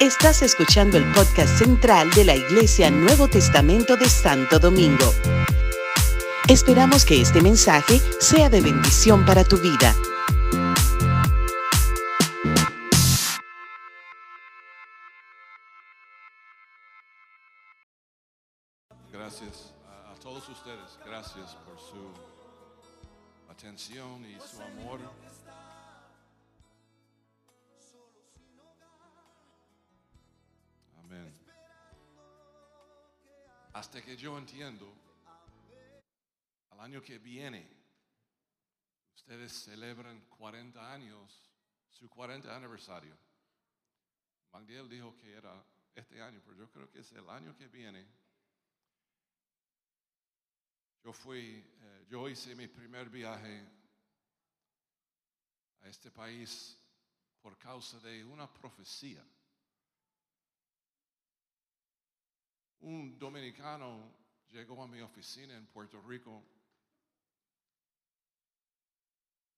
Estás escuchando el podcast central de la Iglesia Nuevo Testamento de Santo Domingo. Esperamos que este mensaje sea de bendición para tu vida. Hasta que yo entiendo, al año que viene, ustedes celebran 40 años, su 40 aniversario. Magdiel dijo que era este año, pero yo creo que es el año que viene. Yo fui, eh, yo hice mi primer viaje a este país por causa de una profecía. Un dominicano llegó a mi oficina en Puerto Rico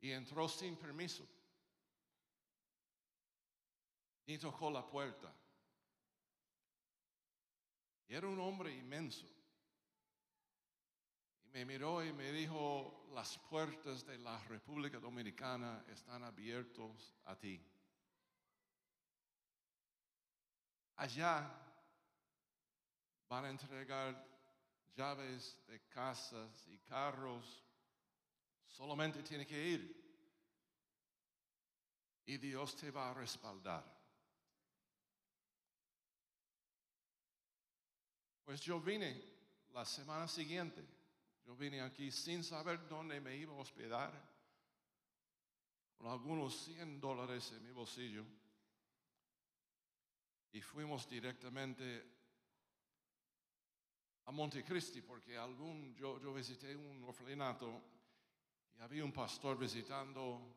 y entró sin permiso. Ni tocó la puerta. Y era un hombre inmenso. Y me miró y me dijo, las puertas de la República Dominicana están abiertas a ti. Allá van a entregar llaves de casas y carros. Solamente tiene que ir. Y Dios te va a respaldar. Pues yo vine la semana siguiente. Yo vine aquí sin saber dónde me iba a hospedar, con algunos 100 dólares en mi bolsillo. Y fuimos directamente a Montecristi porque algún, yo, yo visité un orfanato y había un pastor visitando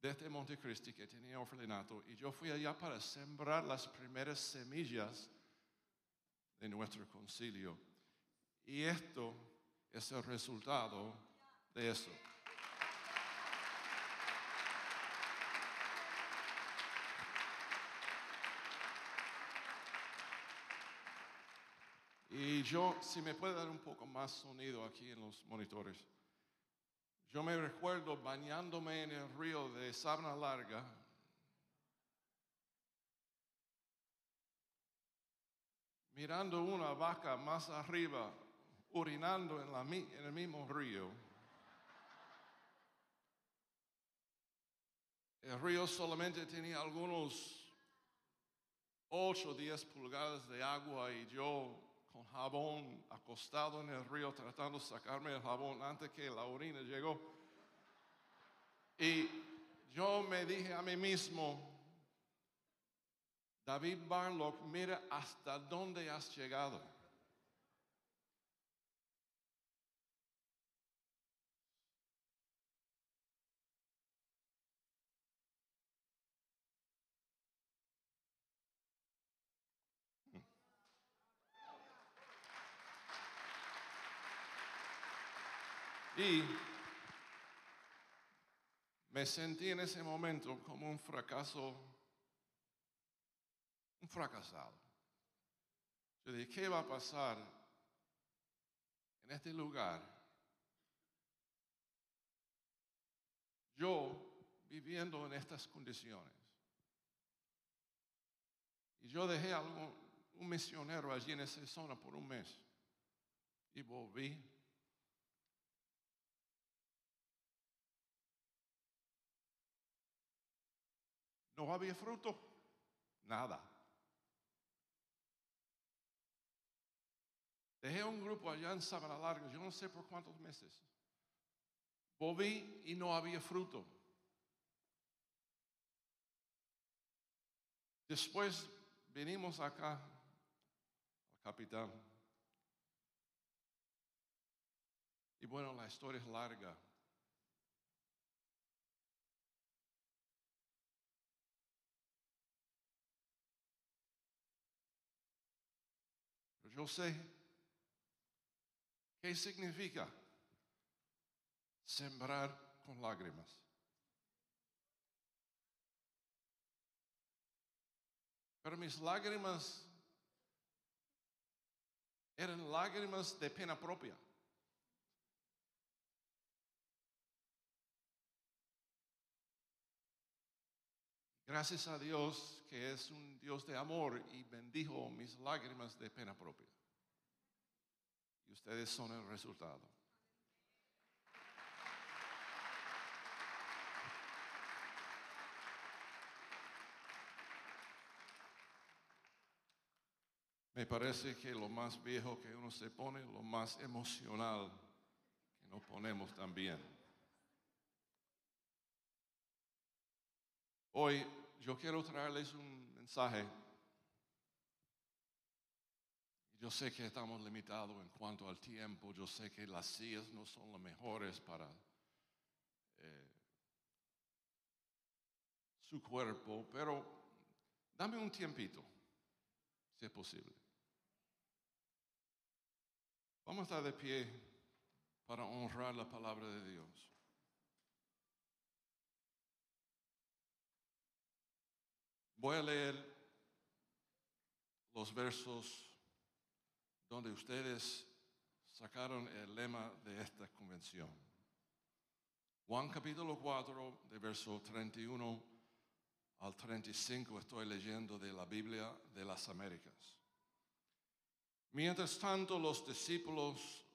desde Montecristi que tenía orfanato y yo fui allá para sembrar las primeras semillas de nuestro concilio. Y esto es el resultado de eso. Y yo, si me puede dar un poco más sonido aquí en los monitores. Yo me recuerdo bañándome en el río de Sabana Larga. Mirando una vaca más arriba, urinando en, la, en el mismo río. El río solamente tenía algunos 8 o 10 pulgadas de agua y yo con jabón acostado en el río tratando de sacarme el jabón antes que la orina llegó. Y yo me dije a mí mismo, David Barlock, mira hasta dónde has llegado. Y me sentí en ese momento como un fracaso, un fracasado. Yo dije, ¿qué va a pasar en este lugar? Yo viviendo en estas condiciones. Y yo dejé a algún- un misionero allí en esa zona por un mes. Y volví. No había fruto, nada. Dejé un grupo allá en Sabana Larga, yo no sé por cuántos meses. Volví y no había fruto. Después venimos acá, al capital. Y bueno, la historia es larga. Yo sé qué significa sembrar con lágrimas. Pero mis lágrimas eran lágrimas de pena propia. Gracias a Dios que es un Dios de amor y bendijo mis lágrimas de pena propia. Y ustedes son el resultado. Me parece que lo más viejo que uno se pone, lo más emocional que nos ponemos también. Hoy yo quiero traerles un mensaje. Yo sé que estamos limitados en cuanto al tiempo, yo sé que las sillas no son las mejores para eh, su cuerpo, pero dame un tiempito, si es posible. Vamos a estar de pie para honrar la palabra de Dios. Voy a leer los versos donde ustedes sacaron el lema de esta convención. Juan capítulo 4, de verso 31 al 35, estoy leyendo de la Biblia de las Américas. Mientras tanto, los discípulos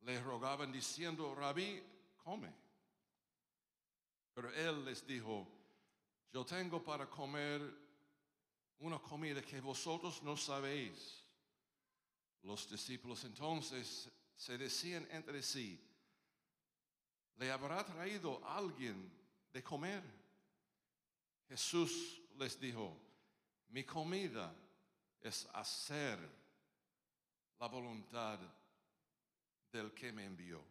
le rogaban diciendo, Rabí, come. Pero él les dijo, yo tengo para comer una comida que vosotros no sabéis. Los discípulos entonces se decían entre sí, ¿le habrá traído alguien de comer? Jesús les dijo, mi comida es hacer la voluntad del que me envió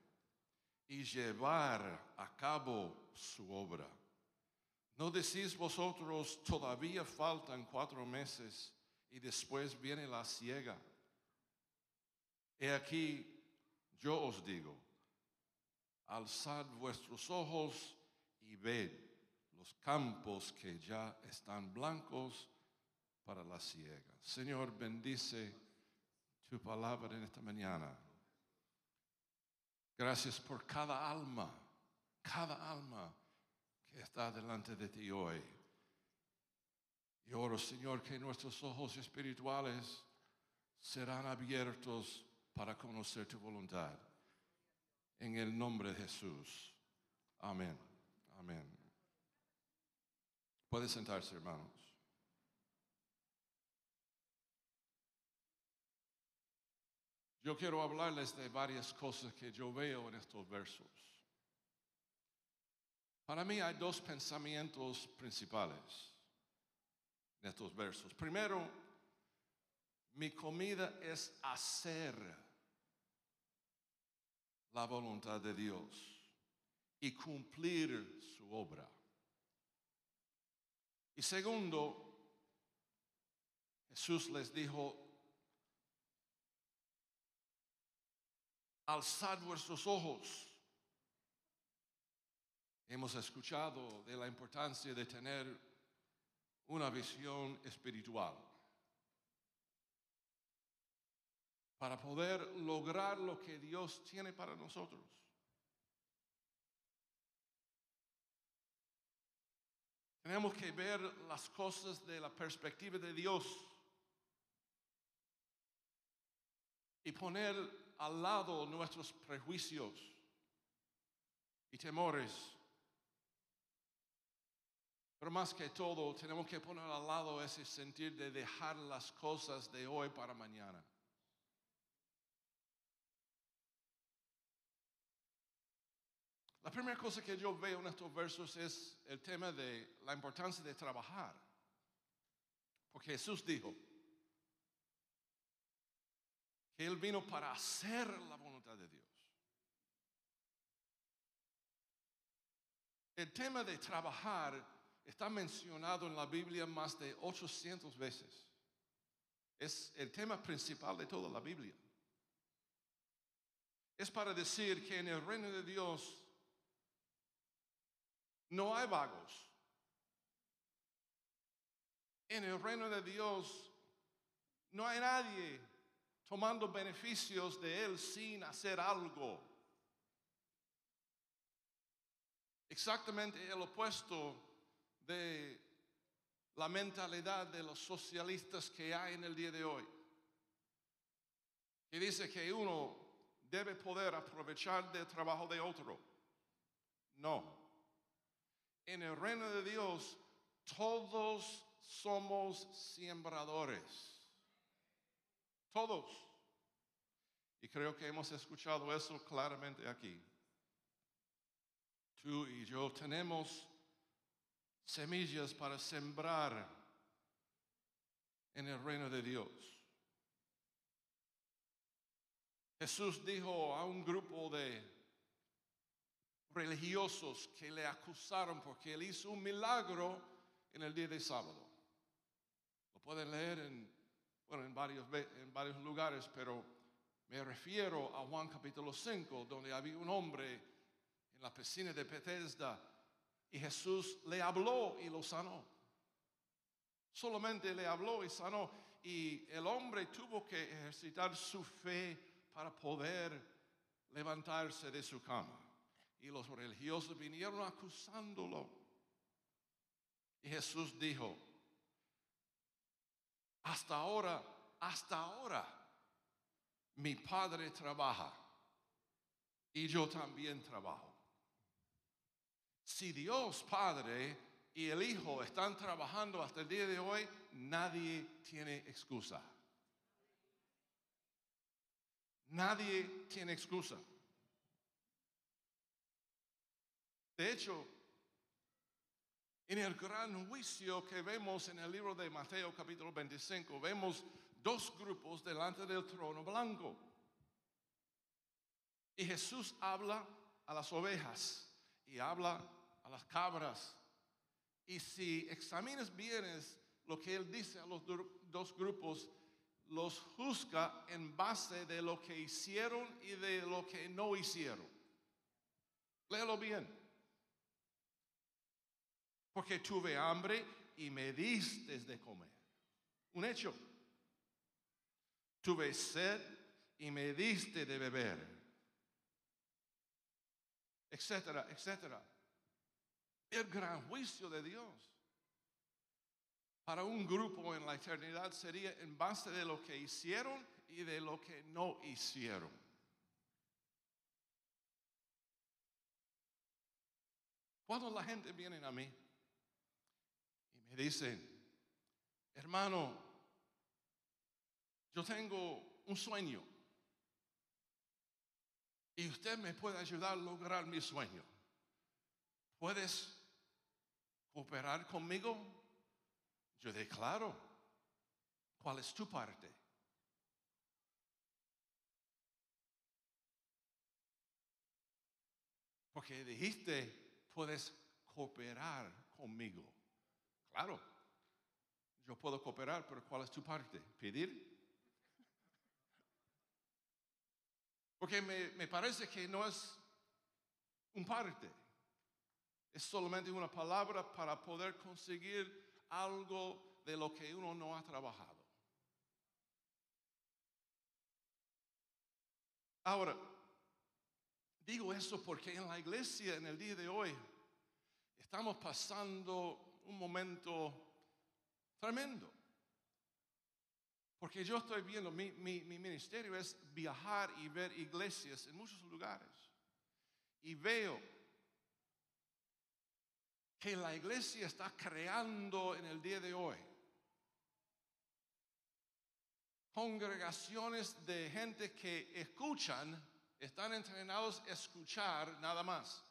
y llevar a cabo su obra. ¿No decís vosotros, todavía faltan cuatro meses y después viene la ciega? He aquí, yo os digo, alzad vuestros ojos y ved los campos que ya están blancos para la ciega. Señor, bendice tu palabra en esta mañana. Gracias por cada alma, cada alma que está delante de ti hoy. Y oro, Señor, que nuestros ojos espirituales serán abiertos para conocer tu voluntad. En el nombre de Jesús. Amén. Amén. Puede sentarse, hermanos. Yo quiero hablarles de varias cosas que yo veo en estos versos. Para mí hay dos pensamientos principales en estos versos. Primero, mi comida es hacer la voluntad de Dios y cumplir su obra. Y segundo, Jesús les dijo, alzad vuestros ojos. Hemos escuchado de la importancia de tener una visión espiritual para poder lograr lo que Dios tiene para nosotros. Tenemos que ver las cosas de la perspectiva de Dios y poner al lado nuestros prejuicios y temores. Pero más que todo, tenemos que poner al lado ese sentir de dejar las cosas de hoy para mañana. La primera cosa que yo veo en estos versos es el tema de la importancia de trabajar. Porque Jesús dijo que Él vino para hacer la voluntad de Dios. El tema de trabajar está mencionado en la Biblia más de 800 veces. Es el tema principal de toda la Biblia. Es para decir que en el reino de Dios no hay vagos. En el reino de Dios no hay nadie tomando beneficios de Él sin hacer algo. Exactamente el opuesto de la mentalidad de los socialistas que hay en el día de hoy. Que dice que uno debe poder aprovechar del trabajo de otro. No. En el reino de Dios todos somos siembradores. Todos. Y creo que hemos escuchado eso claramente aquí. Tú y yo tenemos semillas para sembrar en el reino de Dios. Jesús dijo a un grupo de religiosos que le acusaron porque él hizo un milagro en el día de sábado. Lo pueden leer en, bueno, en, varios, en varios lugares, pero me refiero a Juan capítulo 5, donde había un hombre en la piscina de Bethesda y Jesús le habló y lo sanó. Solamente le habló y sanó. Y el hombre tuvo que ejercitar su fe para poder levantarse de su cama. Y los religiosos vinieron acusándolo. Y Jesús dijo, hasta ahora, hasta ahora, mi padre trabaja y yo también trabajo. Si Dios Padre y el Hijo están trabajando hasta el día de hoy, nadie tiene excusa. Nadie tiene excusa. De hecho, en el gran juicio que vemos en el libro de Mateo capítulo 25, vemos dos grupos delante del trono blanco. Y Jesús habla a las ovejas y habla las cabras. Y si examinas bien lo que él dice a los dos grupos, los juzga en base de lo que hicieron y de lo que no hicieron. Léelo bien. Porque tuve hambre y me diste de comer. Un hecho. Tuve sed y me diste de beber. Etcétera, etcétera. El gran juicio de Dios para un grupo en la eternidad sería en base de lo que hicieron y de lo que no hicieron. Cuando la gente viene a mí y me dicen, hermano, yo tengo un sueño y usted me puede ayudar a lograr mi sueño. ¿Puedes cooperar conmigo? Yo declaro, ¿cuál es tu parte? Porque dijiste, puedes cooperar conmigo. Claro, yo puedo cooperar, pero ¿cuál es tu parte? ¿Pedir? Porque me, me parece que no es un parte. Es solamente una palabra para poder conseguir algo de lo que uno no ha trabajado. Ahora, digo eso porque en la iglesia, en el día de hoy, estamos pasando un momento tremendo. Porque yo estoy viendo, mi, mi, mi, ministerio es viajar y ver iglesias en muchos lugares. Y veo que la iglesia está creando en el día de hoy. Congregaciones de gente que escuchan, están entrenados a escuchar nada más.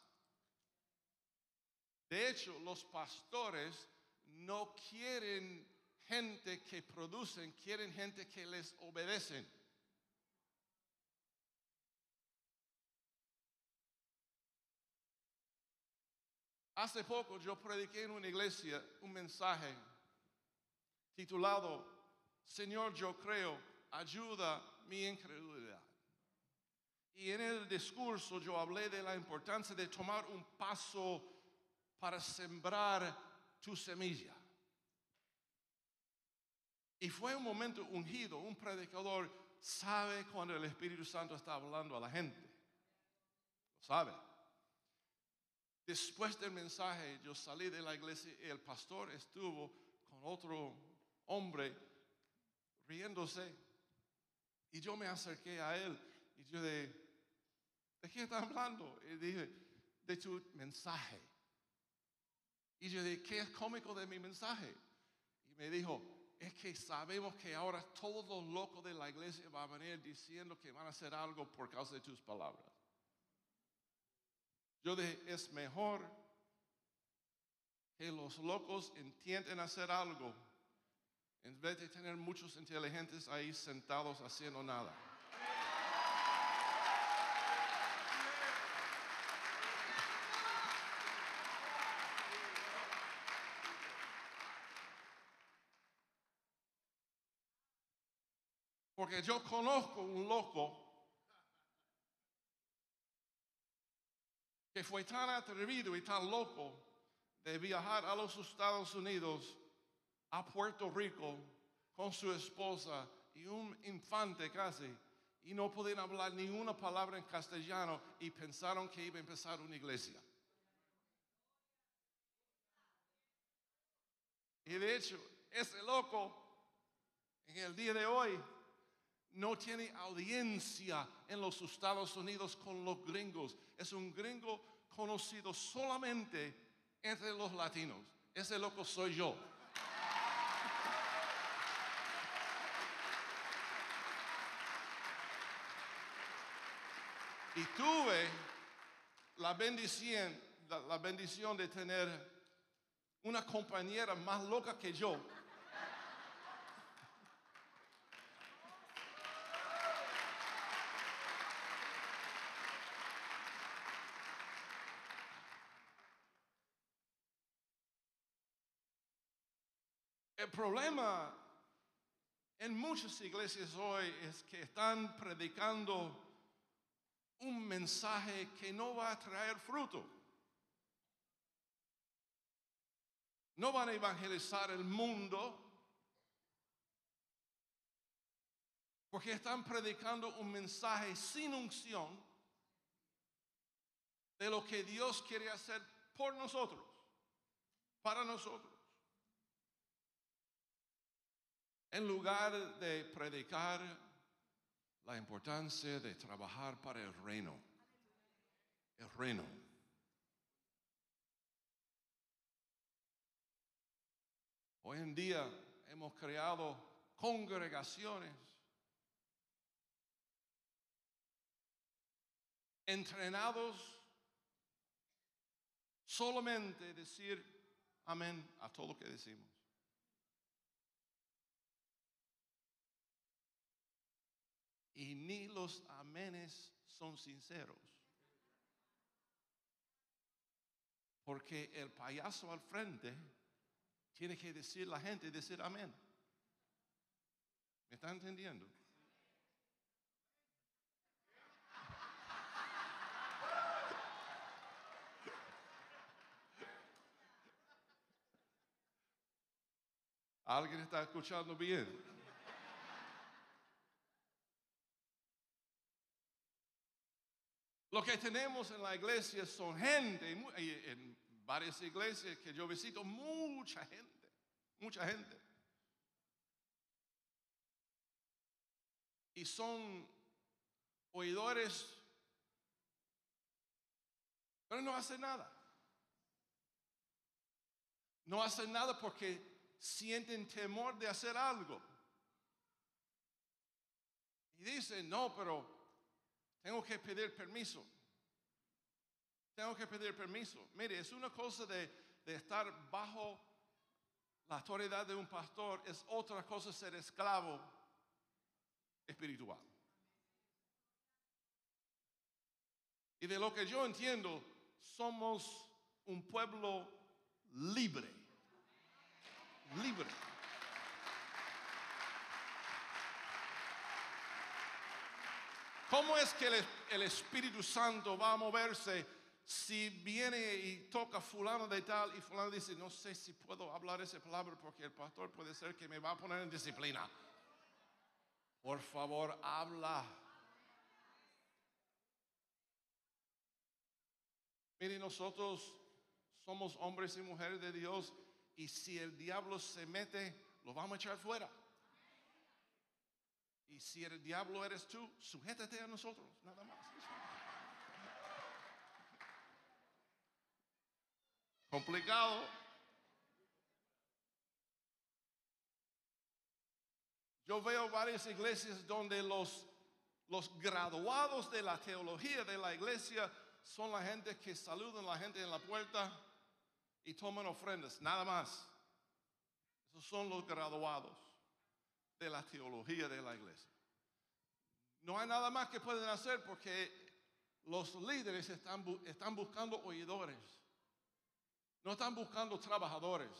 De hecho, los pastores no quieren gente que producen, quieren gente que les obedecen. Hace poco yo prediqué en una iglesia un mensaje titulado, Señor, yo creo, ayuda mi incredulidad. Y en el discurso yo hablé de la importancia de tomar un paso para sembrar tu semilla. Y fue un momento ungido, un predicador sabe cuando el Espíritu Santo está hablando a la gente. Lo sabe. Después del mensaje, yo salí de la iglesia y el pastor estuvo con otro hombre riéndose. Y yo me acerqué a él y yo de, ¿de qué está hablando? Y dije, de tu mensaje. Y yo dije, ¿qué es cómico de mi mensaje? Y me dijo, es que sabemos que ahora todos los locos de la iglesia van a venir diciendo que van a hacer algo por causa de tus palabras. Yo dije, es mejor que los locos entiendan hacer algo en vez de tener muchos inteligentes ahí sentados haciendo nada. Porque yo conozco un loco que fue tan atrevido y tan loco de viajar a los Estados Unidos, a Puerto Rico, con su esposa y un infante casi, y no podían hablar ni una palabra en castellano y pensaron que iba a empezar una iglesia. Y de hecho, ese loco, en el día de hoy, no tiene audiencia en los Estados Unidos con los gringos. Es un gringo conocido solamente entre los latinos. Ese loco soy yo. Y tuve la bendición, la, bendición de tener una compañera más loca que yo El problema en muchas iglesias hoy es que están predicando un mensaje que no va a traer fruto. No van a evangelizar el mundo porque están predicando un mensaje sin unción de lo que Dios quiere hacer por nosotros, para nosotros. En lugar de predicar la importancia de trabajar para el reino, el reino. Hoy en día hemos creado congregaciones entrenados solamente decir amén a todo lo que decimos. Ni los amenes son sinceros. Porque el payaso al frente tiene que decir la gente, decir amén. ¿Me está entendiendo? ¿Alguien está escuchando bien? Lo que tenemos en la iglesia son gente, en varias iglesias que yo visito, mucha gente, mucha gente. Y son oidores, pero no hacen nada. No hacen nada porque sienten temor de hacer algo. Y dicen, no, pero tengo que pedir permiso. Tengo que pedir permiso. Mire, es una cosa de, estar bajo la autoridad de un pastor, es otra cosa ser esclavo espiritual. Y de lo que yo entiendo, somos un pueblo libre. Libre. ¿Cómo es que el, Espíritu Santo va a moverse si viene y toca fulano de tal y fulano dice, no sé si puedo hablar esa palabra porque el pastor puede ser que me va a poner en disciplina. Por favor, habla. Mire, nosotros somos hombres y mujeres de Dios y si el diablo se mete, lo vamos a echar fuera. Y si el diablo eres tú, sujétate a nosotros, nada más. Complicado. Yo veo varias iglesias donde los, los graduados de la teología de la iglesia son la gente que saludan a la gente en la puerta y toman ofrendas, nada más. Esos son los graduados de la teología de la iglesia. No hay nada más que pueden hacer porque los líderes están, están buscando oidores, no están buscando trabajadores.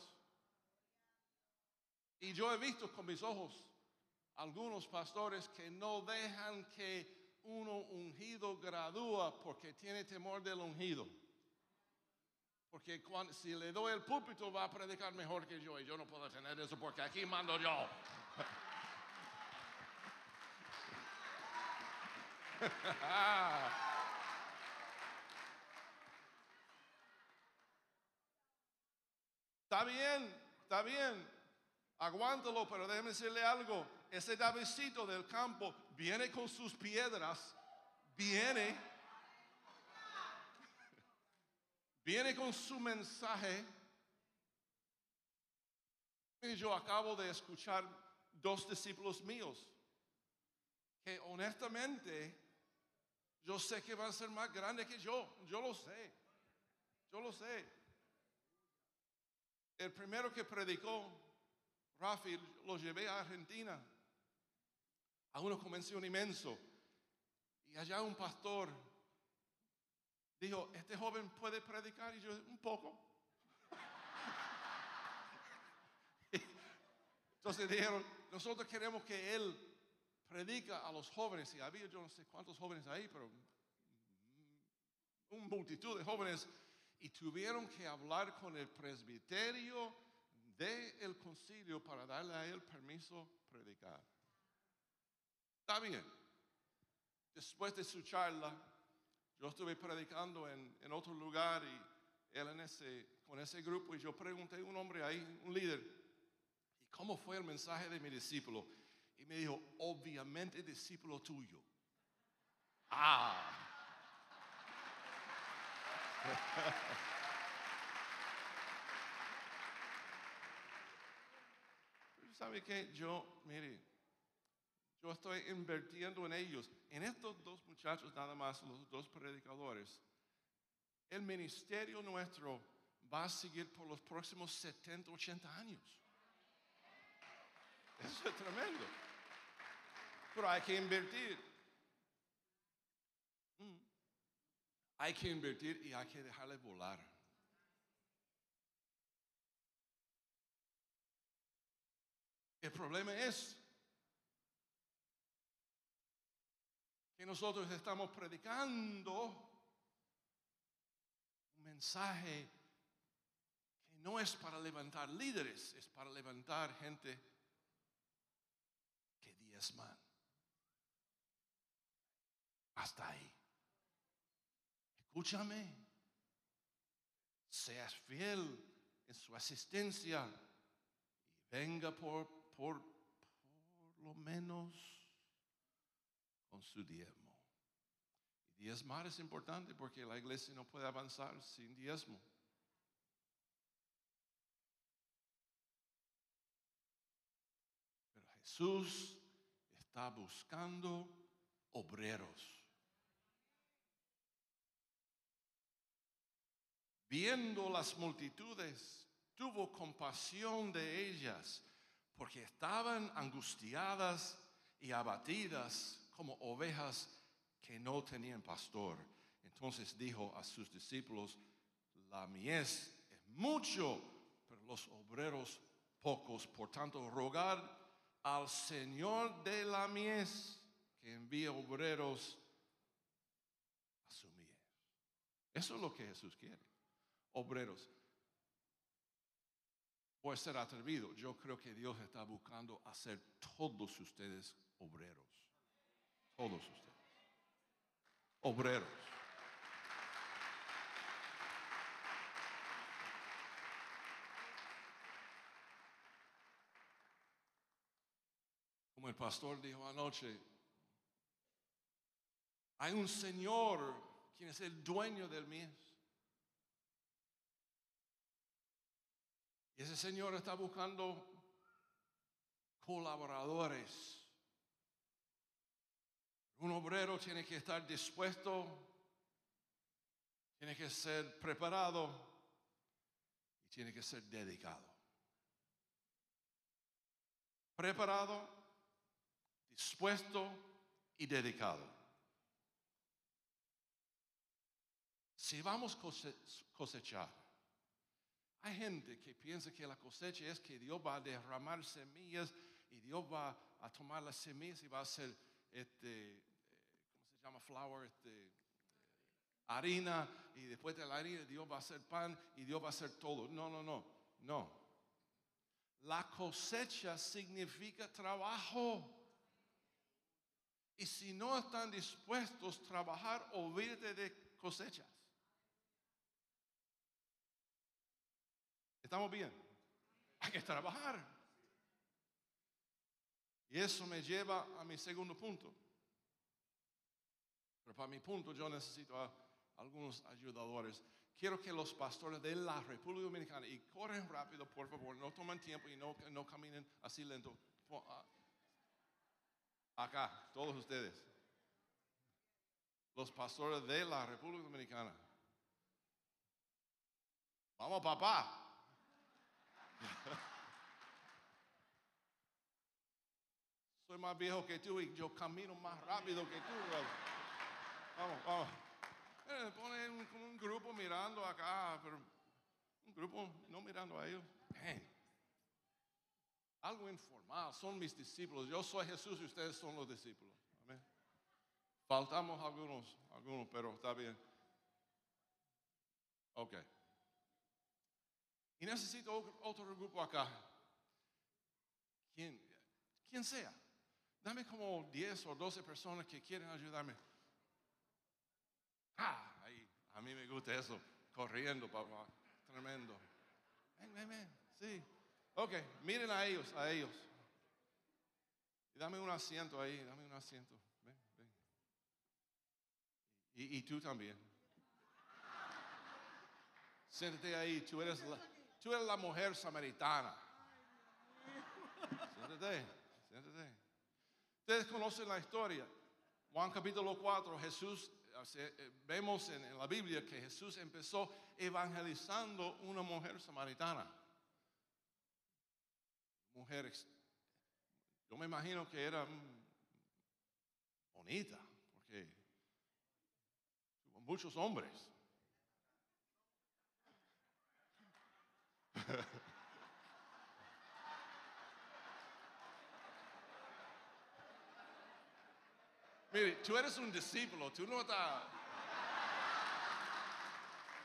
Y yo he visto con mis ojos algunos pastores que no dejan que uno ungido gradúa porque tiene temor del ungido. Porque cuando, si le doy el púlpito va a predicar mejor que yo y yo no puedo tener eso porque aquí mando yo. está bien, está bien. Aguántalo, pero déjeme decirle algo. Ese Davidcito del campo viene con sus piedras, viene, viene con su mensaje. Y yo acabo de escuchar dos discípulos míos que honestamente yo sé que van a ser más grandes que yo. Yo lo sé. Yo lo sé. El primero que predicó, Rafi, lo llevé a Argentina a una convención inmenso. Y allá un pastor dijo, este joven puede predicar. Y yo, un poco. Entonces dijeron, nosotros queremos que él predica a los jóvenes, y había yo no sé cuántos jóvenes ahí, pero una multitud de jóvenes, y tuvieron que hablar con el presbiterio del concilio para darle a él permiso predicar. Está bien. Después de su charla, yo estuve predicando en, en otro lugar y él en ese, con ese grupo y yo pregunté a un hombre ahí, un líder, ¿y cómo fue el mensaje de mi discípulo? Me dijo, obviamente discípulo tuyo. Ah. ¿Sabe qué? Yo, mire, yo estoy invirtiendo en ellos, en estos dos muchachos nada más, los dos predicadores. El ministerio nuestro va a seguir por los próximos 70, 80 años. Eso es tremendo. Pero hay que invertir. Mm. Hay que invertir y hay que dejarle volar. El problema es que nosotros estamos predicando un mensaje que no es para levantar líderes, es para levantar gente que diezman. Hasta ahí. Escúchame. Seas fiel en su asistencia y venga por, por, por lo menos con su diezmo. Y diezmar es importante porque la iglesia no puede avanzar sin diezmo. Pero Jesús está buscando obreros. Viendo las multitudes, tuvo compasión de ellas, porque estaban angustiadas y abatidas como ovejas que no tenían pastor. Entonces dijo a sus discípulos, la mies es mucho, pero los obreros pocos. Por tanto, rogar al Señor de la mies que envíe obreros a su mies. Eso es lo que Jesús quiere. Obreros. A ser atrevido. Yo creo que Dios está buscando hacer todos ustedes obreros. Todos ustedes. Obreros. Como el pastor dijo anoche, hay un Señor quien es el dueño del mies. Ese Señor está buscando colaboradores. Un obrero tiene que estar dispuesto, tiene que ser preparado y tiene que ser dedicado. Preparado, dispuesto y dedicado. Si vamos a cosechar, hay gente que piensa que la cosecha es que Dios va a derramar semillas y Dios va a tomar las semillas y va a hacer este, ¿cómo se llama? Flour, este, harina y después de la harina Dios va a hacer pan y Dios va a hacer todo. No, no, no, no. La cosecha significa trabajo. Y si no están dispuestos a trabajar, olvídate de cosechas. ¿Estamos bien? Hay que trabajar. Y eso me lleva a mi segundo punto. Pero para mi punto yo necesito a algunos ayudadores. Quiero que los pastores de la República Dominicana, y corren rápido, por favor, no tomen tiempo y no, no caminen así lento. Acá, todos ustedes. Los pastores de la República Dominicana. Vamos, papá. Soy más viejo que tú y yo camino más rápido que tú, Vamos, vamos. Eh, pone un, grupo mirando acá, pero un grupo no mirando a ellos. Algo informal, son mis discípulos. Yo soy Jesús y ustedes son los discípulos. Faltamos algunos, algunos, pero está bien. Ok. Y necesito otro grupo acá. Quien, quien sea. Dame como 10 o 12 personas que quieren ayudarme. Ah, ahí, a mí me gusta eso. Corriendo, papá. Tremendo. Ven, ven, ven. Sí. Ok, miren a ellos, a ellos. Y dame un asiento ahí, dame un asiento. Ven, ven. Y, y tú también. Siéntate ahí, tú eres la, Tú eres la mujer samaritana. Siéntate, siéntate. Ustedes conocen la historia. Juan capítulo 4, Jesús, eh, vemos en, la Biblia que Jesús empezó evangelizando una mujer samaritana. Mujer, yo me imagino que era bonita, porque muchos hombres. Mire, tú eres un discípulo, tú no estás...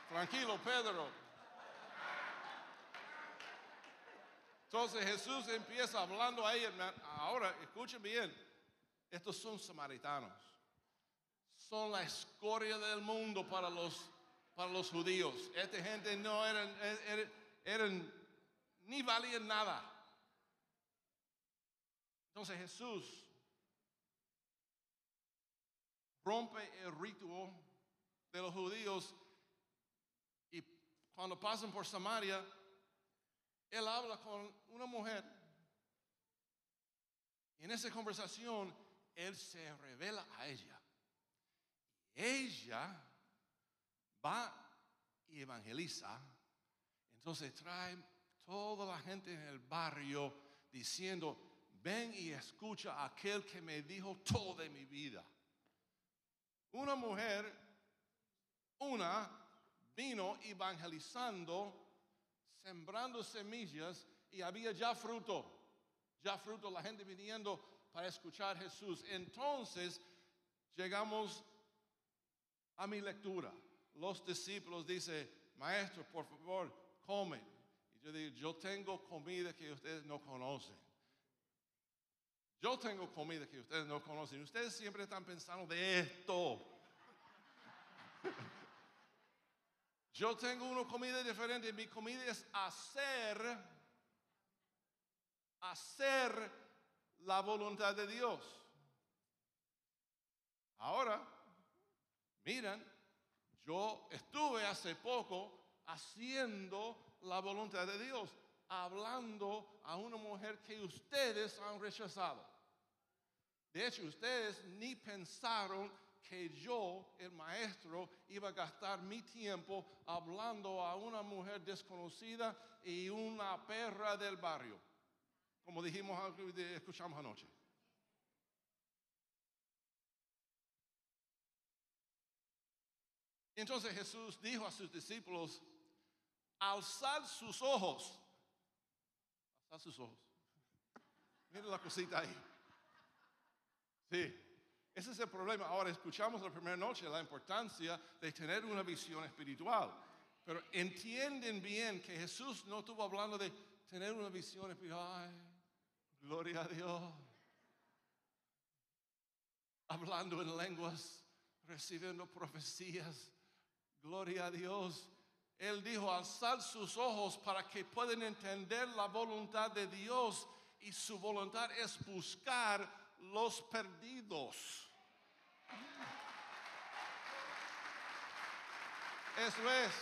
Tranquilo, Pedro. Entonces Jesús empieza hablando ahí. Ahora, escuchen bien. Estos son samaritanos. Son la escoria del mundo para los, para los judíos. Esta gente no eran, eran eran, ni valían nada. Entonces Jesús rompe el ritual de los judíos y cuando pasan por Samaria, él habla con una mujer. Y en esa conversación, él se revela a ella. Ella va y evangeliza entonces trae toda la gente en el barrio diciendo, ven y escucha a aquel que me dijo todo de mi vida. Una mujer, una, vino evangelizando, sembrando semillas y había ya fruto. Ya fruto, la gente viniendo para escuchar a Jesús. Entonces llegamos a mi lectura los discípulos dicen, maestro, por favor, comen. Y yo digo, yo tengo comida que ustedes no conocen. Yo tengo comida que ustedes no conocen. Ustedes siempre están pensando de esto. Yo tengo una comida diferente. Mi comida es hacer, hacer la voluntad de Dios. Ahora, miren, yo estuve hace poco haciendo la voluntad de Dios, hablando a una mujer que ustedes han rechazado. De hecho, ustedes ni pensaron que yo, el maestro, iba a gastar mi tiempo hablando a una mujer desconocida y una perra del barrio, como dijimos, escuchamos anoche. Entonces Jesús dijo a sus discípulos, alzad sus ojos, alzad sus ojos. Miren la cosita ahí. Sí, ese es el problema. Ahora escuchamos la primera noche la importancia de tener una visión espiritual. Pero entienden bien que Jesús no estuvo hablando de tener una visión espiritual. Gloria a Dios. Hablando en lenguas, recibiendo profecías. Gloria a Dios. Él dijo, alzar sus ojos para que puedan entender la voluntad de Dios y su voluntad es buscar los perdidos. Eso es.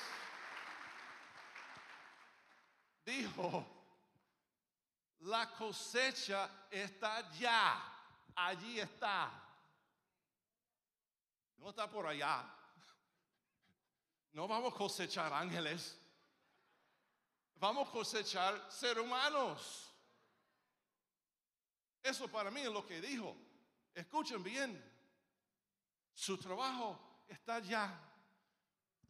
Dijo, la cosecha está ya, allí está. No está por allá. No vamos a cosechar ángeles. Vamos a cosechar seres humanos. Eso para mí es lo que dijo. Escuchen bien. Su trabajo está ya.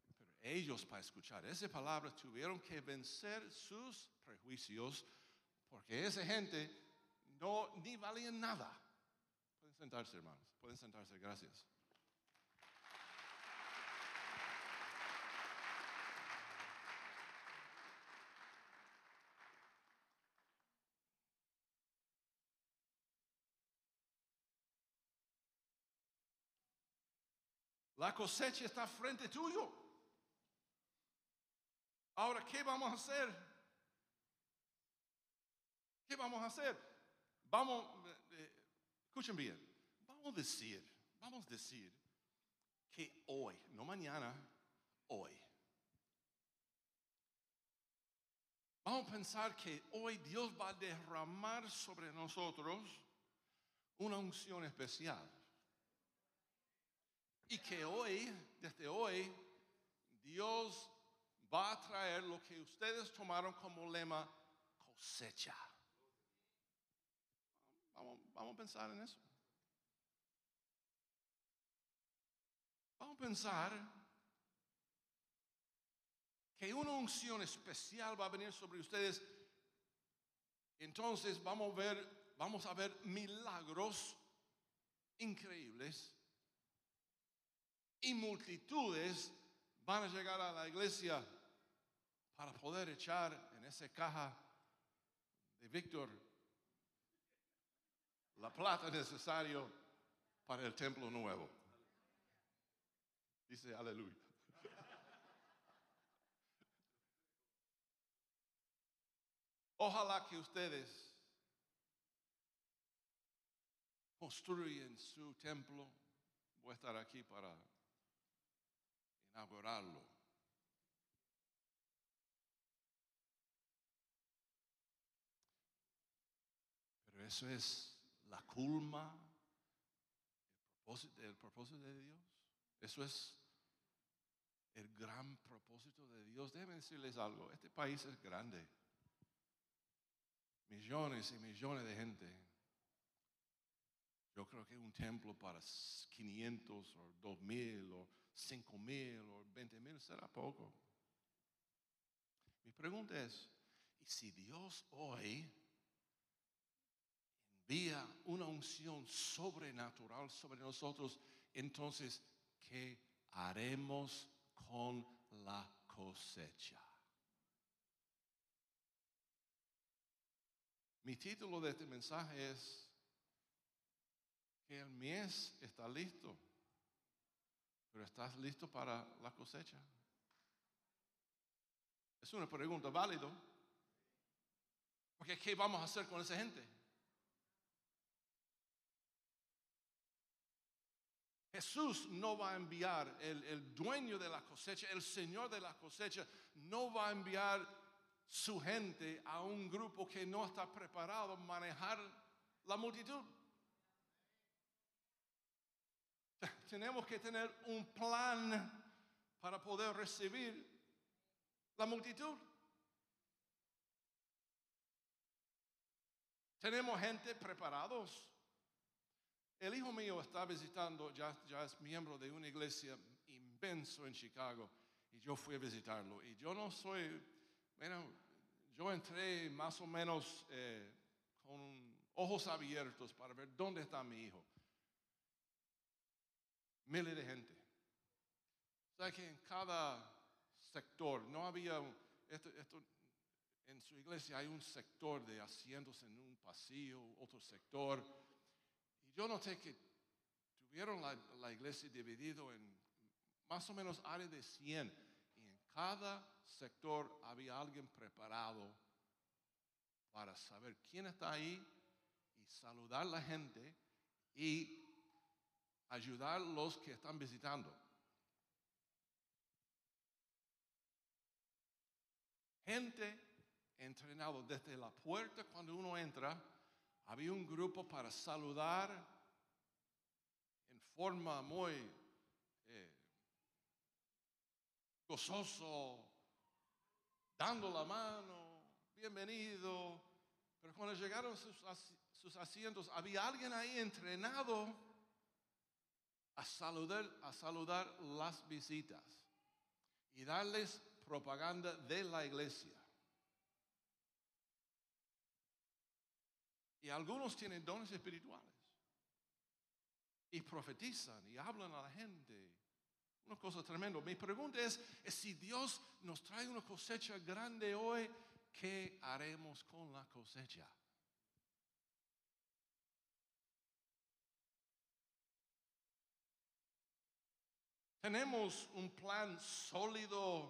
Pero ellos para escuchar esa palabra tuvieron que vencer sus prejuicios porque esa gente no ni valía nada. Pueden sentarse, hermanos. Pueden sentarse. Gracias. La cosecha está frente tuyo. Ahora, ¿qué vamos a hacer? ¿Qué vamos a hacer? Vamos, eh, eh, escuchen bien, vamos a decir, vamos a decir que hoy, no mañana, hoy. Vamos a pensar que hoy Dios va a derramar sobre nosotros una unción especial. Y que hoy, desde hoy, Dios va a traer lo que ustedes tomaron como lema cosecha. Vamos, vamos a pensar en eso. Vamos a pensar que una unción especial va a venir sobre ustedes. Entonces vamos a ver, vamos a ver milagros increíbles y multitudes van a llegar a la iglesia para poder echar en esa caja de Víctor la plata necesaria para el templo nuevo. Dice aleluya. Ojalá que ustedes construyan su templo. Voy a estar aquí para inaugurarlo. Pero eso es la culma, el propósito, el propósito de Dios. Eso es el gran propósito de Dios. Déjenme decirles algo, este país es grande. Millones y millones de gente. Yo creo que un templo para 500 o 2000 o 5 mil o 20 mil será poco. Mi pregunta es, ¿y si Dios hoy envía una unción sobrenatural sobre nosotros, entonces, ¿qué haremos con la cosecha. Mi título de este mensaje es que el mies está listo, pero ¿estás listo para la cosecha? Es una pregunta válida. Porque ¿qué vamos a hacer con esa gente? Jesús no va a enviar, el, el, dueño de la cosecha, el Señor de la cosecha, no va a enviar su gente a un grupo que no está preparado a manejar la multitud. Tenemos que tener un plan para poder recibir la multitud. Tenemos gente preparados. El hijo mío está visitando, ya, es miembro de una iglesia inmenso en Chicago, y yo fui a visitarlo. Y yo no soy bueno, yo entré más o menos eh, con ojos abiertos para ver dónde está mi hijo. Miles de gente. O sea que en cada sector no había, esto, esto, en su iglesia hay un sector de asientos en un pasillo, otro sector. Y yo noté que tuvieron la, la iglesia dividido en más o menos área de 100 cada sector había alguien preparado para saber quién está ahí y saludar a la gente y ayudar a los que están visitando. Gente entrenado desde la puerta cuando uno entra, había un grupo para saludar en forma muy eh, gozoso, dando la mano, bienvenido. Pero cuando llegaron sus, sus asientos, había alguien ahí entrenado a saludar, a saludar las visitas y darles propaganda de la iglesia. Y algunos tienen dones espirituales y profetizan y hablan a la gente una cosa tremenda. Mi pregunta es, si Dios nos trae una cosecha grande hoy, ¿qué haremos con la cosecha? Tenemos un plan sólido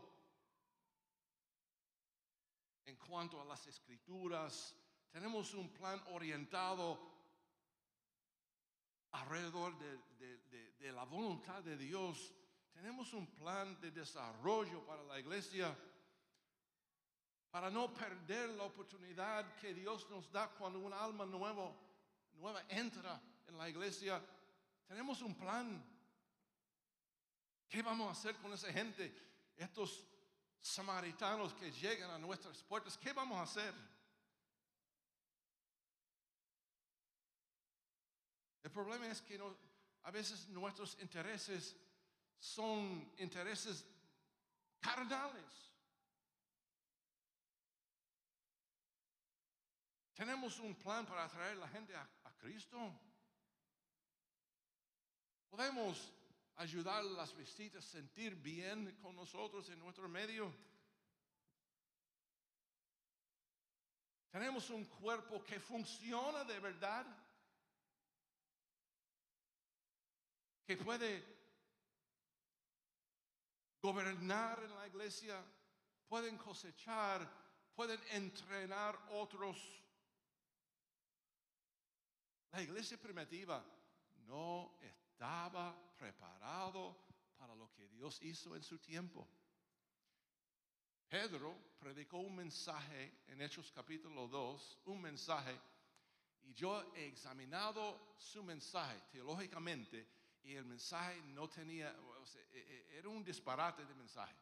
en cuanto a las escrituras. Tenemos un plan orientado alrededor de, la voluntad de Dios tenemos un plan de desarrollo para la iglesia para no perder la oportunidad que Dios nos da cuando un alma nueva entra en la iglesia. Tenemos un plan. ¿Qué vamos a hacer con esa gente? Estos samaritanos que llegan a nuestras puertas, ¿qué vamos a hacer? El problema es que a veces nuestros intereses son intereses carnales. Tenemos un plan para atraer a la gente a, a Cristo. Podemos ayudar a las visitas a sentir bien con nosotros en nuestro medio. Tenemos un cuerpo que funciona de verdad, que puede gobernar en la iglesia, pueden cosechar, pueden entrenar otros. La iglesia primitiva no estaba preparado para lo que Dios hizo en su tiempo. Pedro predicó un mensaje en Hechos capítulo 2, un mensaje, y yo he examinado su mensaje teológicamente y el mensaje no tenía, e, e, era un disparate de mensaje.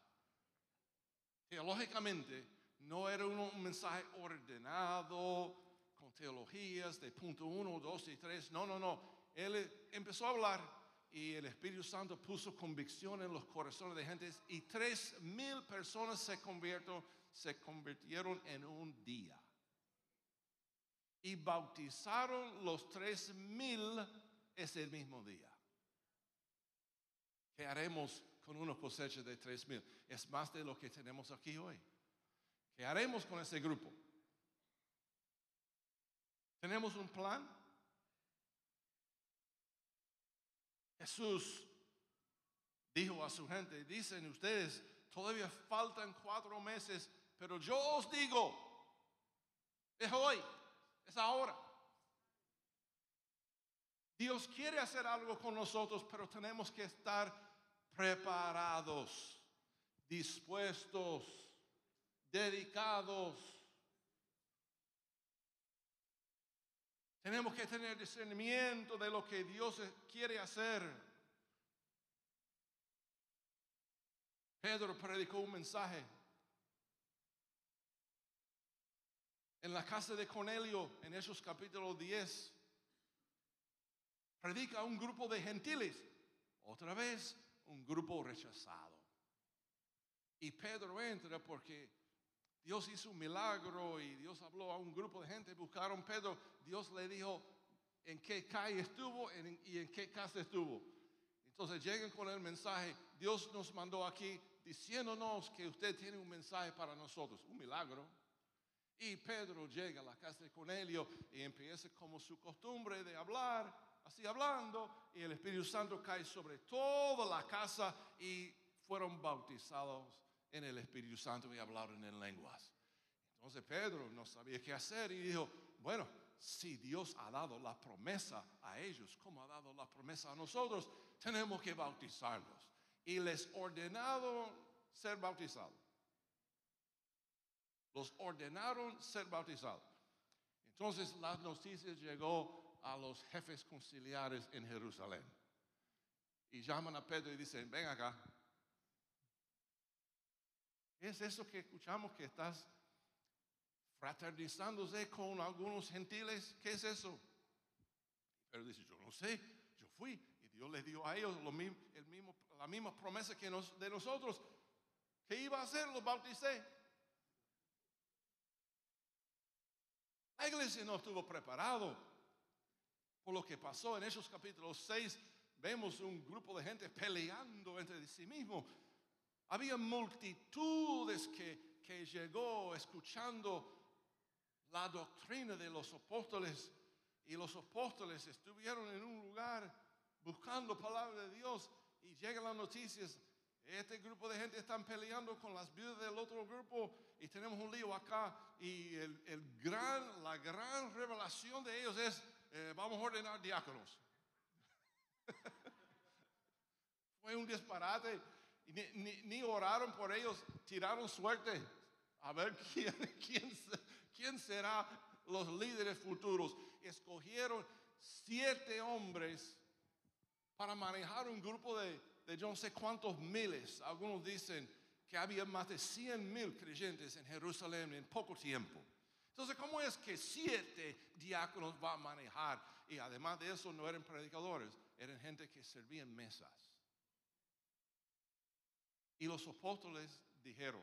Teológicamente, no era un, mensaje ordenado, con teologías de punto uno, dos y tres. No, no, no. Él empezó a hablar y el Espíritu Santo puso convicción en los corazones de gente y tres mil personas se convirtieron, se convirtieron en un día. Y bautizaron los tres mil ese mismo día. ¿Qué haremos con una cosecha de tres mil. Es más de lo que tenemos aquí hoy. ¿Qué haremos con ese grupo? ¿Tenemos un plan? Jesús dijo a su gente, dicen ustedes, todavía faltan cuatro meses, pero yo os digo, es hoy, es ahora. Dios quiere hacer algo con nosotros, pero tenemos que estar preparados, dispuestos, dedicados. Tenemos que tener discernimiento de lo que Dios quiere hacer. Pedro predicó un mensaje en la casa de Cornelio en esos capítulos 10 predica a un grupo de gentiles, otra vez un grupo rechazado. Y Pedro entra porque Dios hizo un milagro y Dios habló a un grupo de gente, buscaron Pedro, Dios le dijo en qué calle estuvo y en qué casa estuvo. Entonces llegan con el mensaje, Dios nos mandó aquí diciéndonos que usted tiene un mensaje para nosotros, un milagro. Y Pedro llega a la casa de Cornelio y empieza como su costumbre de hablar así hablando, y el Espíritu Santo cae sobre toda la casa y fueron bautizados en el Espíritu Santo y hablaron en lenguas. Entonces Pedro no sabía qué hacer y dijo, bueno, si Dios ha dado la promesa a ellos, como ha dado la promesa a nosotros, tenemos que bautizarlos. Y les ordenaron ser bautizados. Los ordenaron ser bautizados. Entonces las noticias llegó a los jefes conciliares en Jerusalén. Y llaman a Pedro y dicen, ven acá. ¿Es eso que escuchamos que estás fraternizándose con algunos gentiles? ¿Qué es eso? Pedro dice, yo no sé, yo fui y Dios les dio a ellos lo mismo, el mismo, la misma promesa que nos, de nosotros. ¿Qué iba a hacer? Los bauticé. La iglesia no estuvo preparado por lo que pasó en esos capítulos 6, vemos un grupo de gente peleando entre sí mismos. Había multitudes que, que llegó escuchando la doctrina de los apóstoles y los apóstoles estuvieron en un lugar buscando palabra de Dios y llegan las noticias. Este grupo de gente están peleando con las viudas del otro grupo y tenemos un lío acá y el, el gran, la gran revelación de ellos es eh, vamos a ordenar diáconos. Fue un disparate. Ni, oraron por ellos, tiraron suerte. A ver quién, quién, quién será los líderes futuros. Escogieron siete hombres para manejar un grupo de, de yo no sé cuántos miles. Algunos dicen que había más de 100 mil creyentes en Jerusalén en poco tiempo. Entonces, ¿cómo es que siete diáconos va a manejar? Y además de eso, no eran predicadores, eran gente que servían mesas. Y los apóstoles dijeron,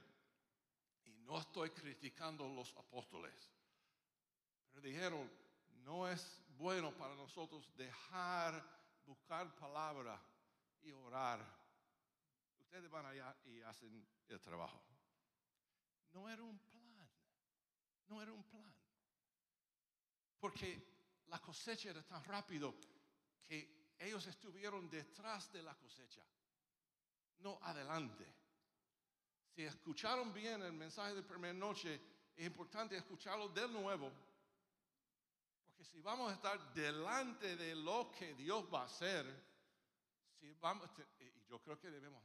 y no estoy criticando a los apóstoles, pero dijeron, no es bueno para nosotros dejar buscar palabra y orar. Ustedes van allá y hacen el trabajo. No era un plan. No era un plan. Porque la cosecha era tan rápido que ellos estuvieron detrás de la cosecha, no adelante. Si escucharon bien el mensaje de primera noche, es importante escucharlo de nuevo. Porque si vamos a estar delante de lo que Dios va a hacer, si vamos, y yo creo que debemos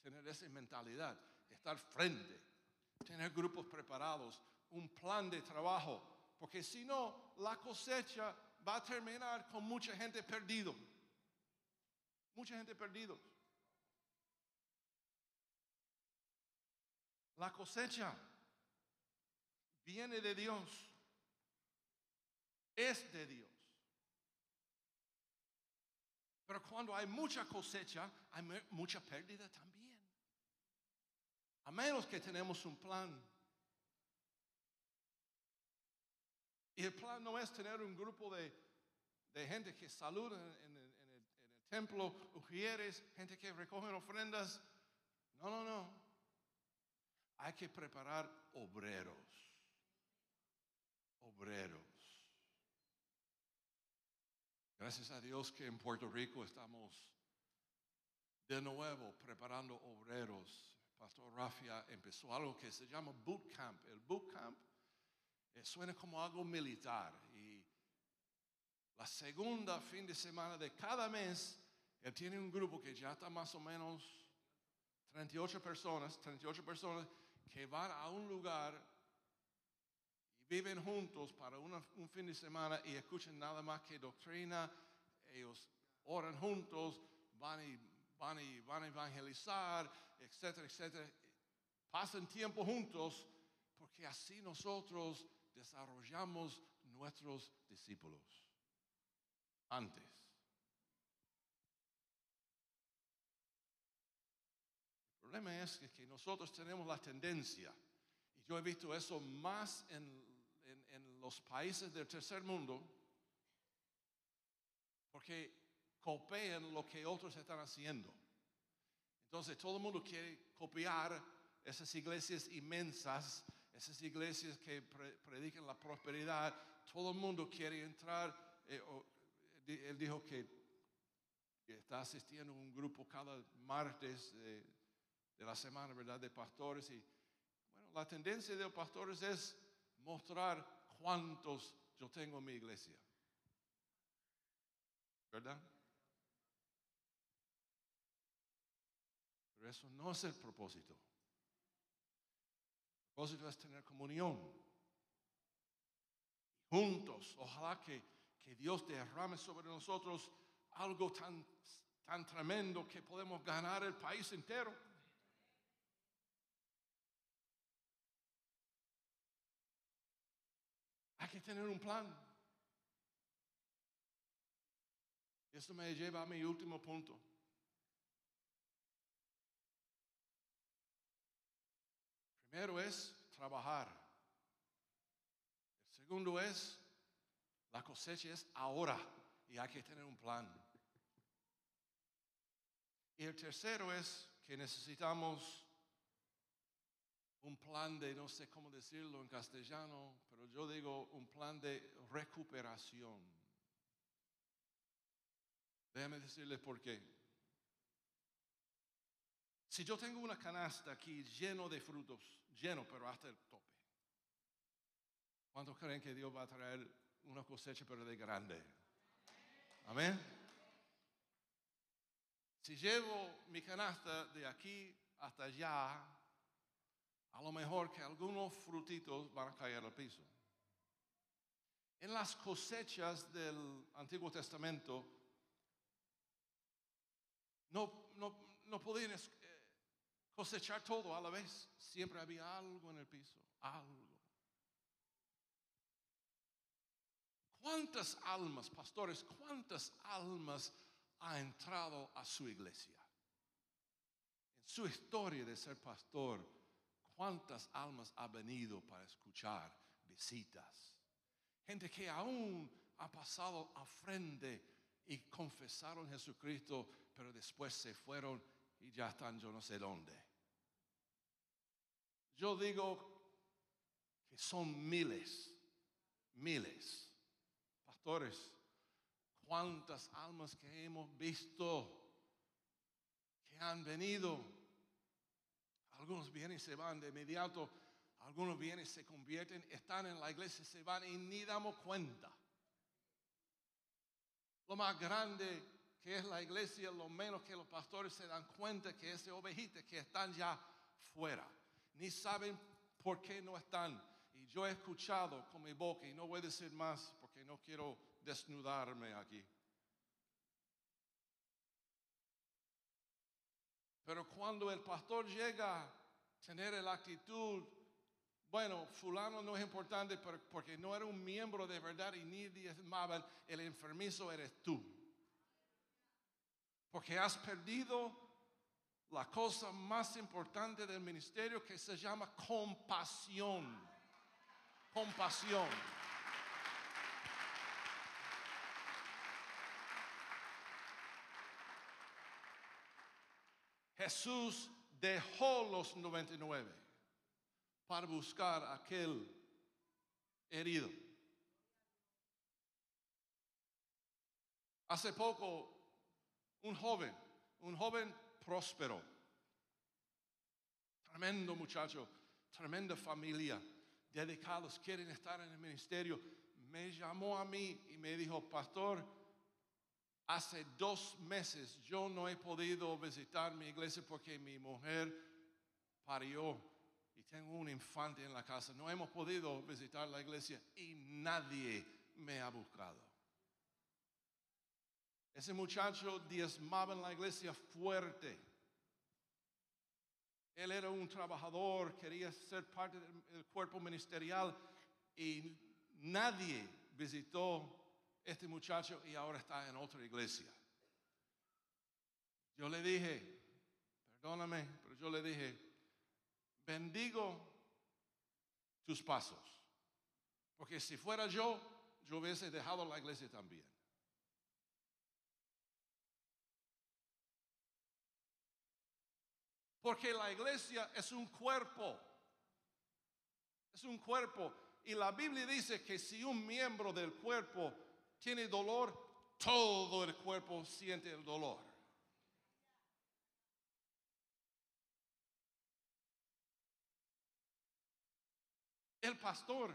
tener esa mentalidad, estar frente, tener grupos preparados, un plan de trabajo, porque si no, la cosecha va a terminar con mucha gente perdido. Mucha gente perdido. La cosecha viene de Dios. Es de Dios. Pero cuando hay mucha cosecha, hay mucha pérdida también. A menos que tenemos un plan Y el plan no es tener un grupo de, gente que saluda en, el, templo, ujieres, gente que recogen ofrendas. No, no, no. Hay que preparar obreros. Obreros. Gracias a Dios que en Puerto Rico estamos de nuevo preparando obreros. Pastor Rafia empezó algo que se llama boot camp. El boot camp eh, suena como algo militar y la segunda fin de semana de cada mes él tiene un grupo que ya está más o menos 38 personas, 38 personas que van a un lugar y viven juntos para un fin de semana y escuchan nada más que doctrina, ellos oran juntos, van y, van y van a evangelizar, etcétera, etcétera. Pasan tiempo juntos porque así nosotros desarrollamos nuestros discípulos. Antes. El problema es que, nosotros tenemos la tendencia, y yo he visto eso más en, los países del tercer mundo, porque copian lo que otros están haciendo. Entonces todo el mundo quiere copiar esas iglesias inmensas, esas iglesias que predican la prosperidad. Todo el mundo quiere entrar. Eh, él dijo que, está asistiendo a un grupo cada martes. Eh, de la semana, ¿verdad? De pastores. Y bueno, la tendencia de los pastores es mostrar cuántos yo tengo en mi iglesia. ¿Verdad? Pero eso no es el propósito. El propósito es tener comunión. juntos, ojalá que, que Dios derrame sobre nosotros algo tan, tan tremendo que podemos ganar el país entero. Tener un plan. Esto me lleva a mi último punto. Primero es trabajar. El segundo es, la cosecha es ahora y hay que tener un plan. Y el tercero es que necesitamos un plan de, no sé cómo decirlo en castellano, pero yo digo un plan de recuperación. Déjame decirles por qué. Si yo tengo una canasta aquí lleno de frutos, lleno, pero hasta el tope, ¿cuántos creen que Dios va a traer una cosecha, pero de grande? Amén. Si llevo mi canasta de aquí hasta allá, a lo mejor que algunos frutitos van a caer al piso. En las cosechas del Antiguo Testamento no, no, podían eh, cosechar todo a la vez. Siempre había algo en el piso, algo. ¿Cuántas almas, pastores, cuántas almas ha entrado a su iglesia? En su historia de ser pastor, ¿Cuántas almas ha venido para escuchar visitas? Gente que aún ha pasado a frente y confesaron Jesucristo, pero después se fueron y ya están yo no sé dónde. Yo digo que son miles, miles. Pastores, cuántas almas que hemos visto que han venido algunos vienen y se van de inmediato. Algunos vienen y se convierten, están en la iglesia, se van y ni damos cuenta. Lo más grande que es la iglesia, lo menos que los pastores se dan cuenta que ese ovejita que están ya fuera. Ni saben por qué no están. Y yo he escuchado con mi boca, y no voy a decir más porque no quiero desnudarme aquí. Pero cuando el pastor llega a tener la actitud, bueno, fulano no es importante porque no era un miembro de verdad y ni diezmaban, el enfermizo eres tú. Porque has perdido la cosa más importante del ministerio que se llama compasión. Compasión. Jesús dejó los 99 para buscar aquel herido. Hace poco, un joven, un joven próspero, tremendo muchacho, tremenda familia, dedicados, quieren estar en el ministerio, me llamó a mí y me dijo, pastor, hace dos meses yo no he podido visitar mi iglesia porque mi mujer parió y tengo un infante en la casa. No hemos podido visitar la iglesia y nadie me ha buscado. Ese muchacho diezmaba en la iglesia fuerte. Él era un trabajador, quería ser parte del cuerpo ministerial y nadie visitó este muchacho y ahora está en otra iglesia. Yo le dije, perdóname, pero yo le dije, bendigo tus pasos, porque si fuera yo, yo hubiese dejado la iglesia también. Porque la iglesia es un cuerpo. Es un cuerpo. Y la Biblia dice que si un miembro del cuerpo tiene dolor, todo el cuerpo siente el dolor. El pastor,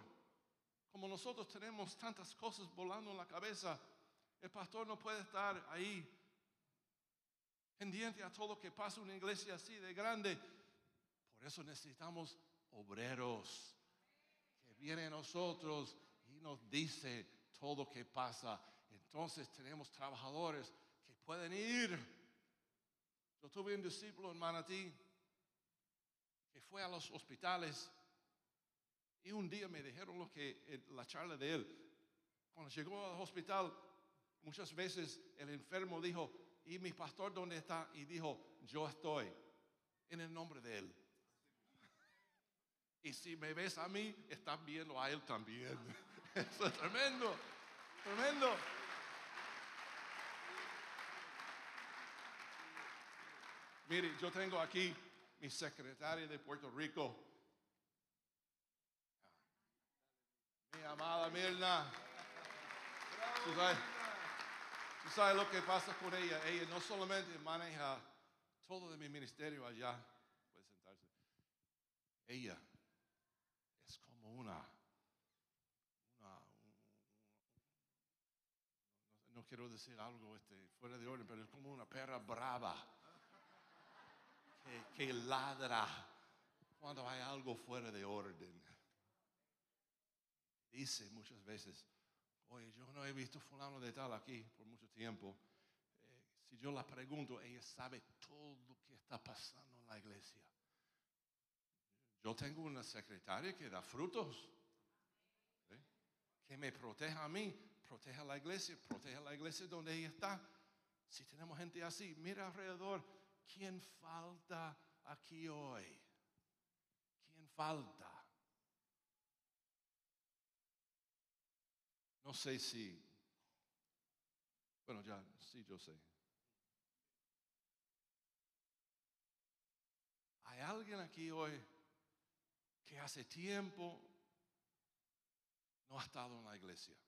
como nosotros tenemos tantas cosas volando en la cabeza, el pastor no puede estar ahí pendiente a todo lo que pasa en una iglesia así de grande. Por eso necesitamos obreros que vienen a nosotros y nos dice todo que pasa. Entonces tenemos trabajadores que pueden ir. Yo tuve un discípulo en Manatí que fue a los hospitales y un día me dijeron lo que la charla de él. Cuando llegó al hospital, muchas veces el enfermo dijo, ¿y mi pastor dónde está? Y dijo, yo estoy en el nombre de él. Y si me ves a mí, estás viendo a él también. Eso es tremendo, tremendo. Mire, yo tengo aquí mi secretaria de Puerto Rico, mi amada Mirna. ¿Tú sabes? ¿Tú sabes lo que pasa con ella? Ella no solamente maneja todo de mi ministerio allá, puede sentarse. Ella es como una, quiero decir algo este, fuera de orden, pero es como una perra brava que, que ladra cuando hay algo fuera de orden. Dice muchas veces, oye, yo no he visto fulano de tal aquí por mucho tiempo. Eh, si yo la pregunto, ella sabe todo lo que está pasando en la iglesia. Yo tengo una secretaria que da frutos, que me proteja a mí, proteja la iglesia, proteja la iglesia donde ella está. Si tenemos gente así, mira alrededor, ¿quién falta aquí hoy? ¿Quién falta? No sé si, bueno, ya, sí, yo sé. Hay alguien aquí hoy que hace tiempo no ha estado en la iglesia.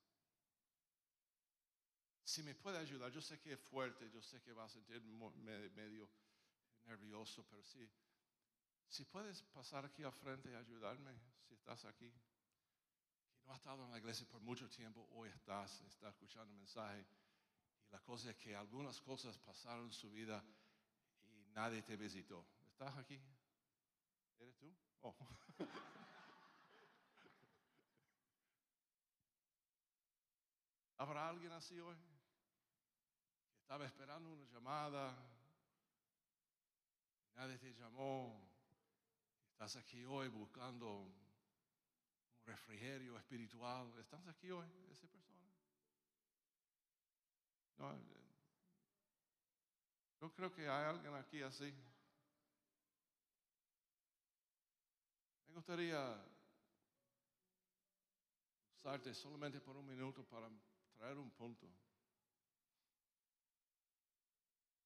Si me puede ayudar, yo sé que es fuerte, yo sé que va a sentir medio nervioso, pero sí, si puedes pasar aquí al frente y ayudarme, si estás aquí no has estado en la iglesia por mucho tiempo, hoy estás, estás escuchando el mensaje. Y la cosa es que algunas cosas pasaron en su vida y nadie te visitó. ¿Estás aquí? ¿Eres tú? Oh. ¿Habrá alguien así hoy? Estaba esperando una llamada, nadie te llamó, estás aquí hoy buscando refrigerio espiritual. ¿Estás aquí hoy, esa persona? No, eh, yo creo que hay alguien aquí así. Me gustaría usarte solamente por un minuto para traer un punto.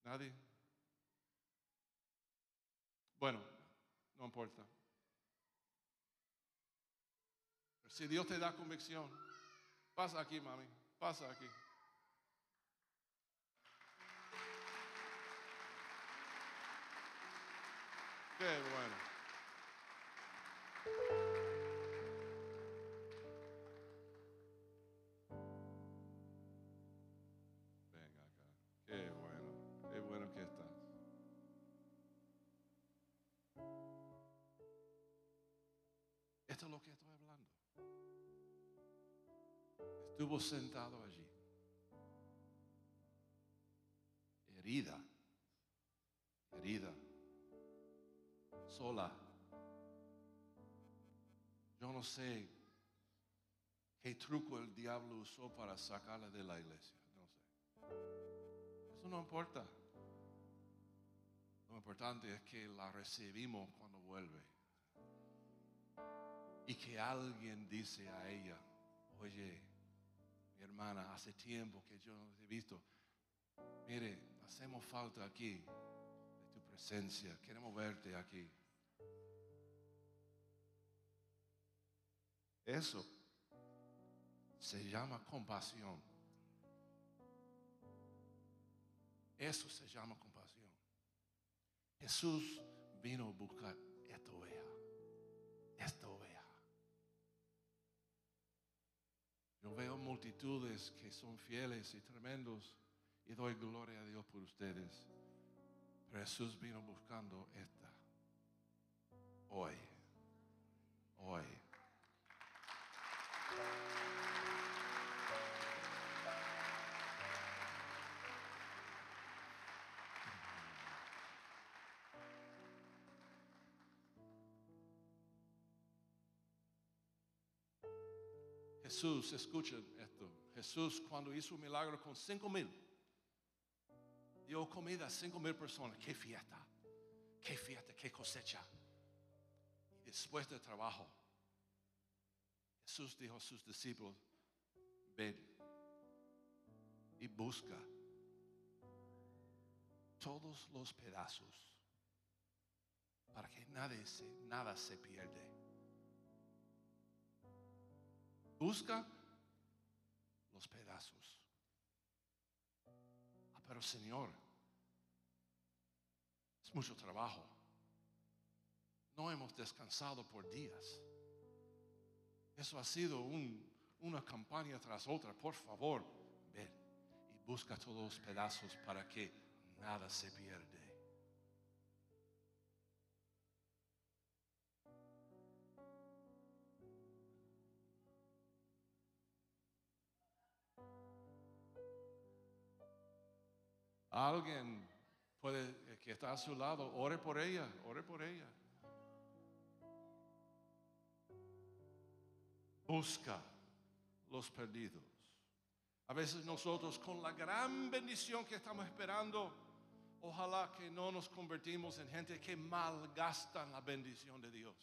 ¿Nadie? Bueno, no importa. Si Dios te da convicción, pasa aquí, mami, pasa aquí. Qué bueno. Lo que estoy hablando. Estuvo sentado allí. Herida. Herida sola. Yo no sé qué truco el diablo usó para sacarla de la iglesia. No sé. Eso no importa. Lo importante es que la recibimos cuando vuelve. Y que alguien dice a ella, oye, mi hermana, hace tiempo que yo no te he visto. Mire, hacemos falta aquí de tu presencia. Queremos verte aquí. Eso se llama compasión. Eso se llama compasión. Jesús vino a buscar esta oveja. Esta oveja. Yo veo multitudes que son fieles y tremendos y doy gloria a Dios por ustedes. Pero Jesús vino buscando esta. Hoy. Hoy. Jesús, escuchen esto. Jesús cuando hizo un milagro con cinco mil, dio comida a cinco mil personas. Qué fiesta, qué fiesta, qué cosecha. Y después del trabajo, Jesús dijo a sus discípulos, ven y busca todos los pedazos para que nada se, nada se pierde. Busca los pedazos. Ah, pero Señor, es mucho trabajo. No hemos descansado por días. Eso ha sido una campaña tras otra. Por favor, ven y busca todos los pedazos para que nada se pierde. Alguien puede que está a su lado, ore por ella, ore por ella. Busca los perdidos. A veces nosotros con la gran bendición que estamos esperando, ojalá que no nos convertimos en gente que malgastan la bendición de Dios.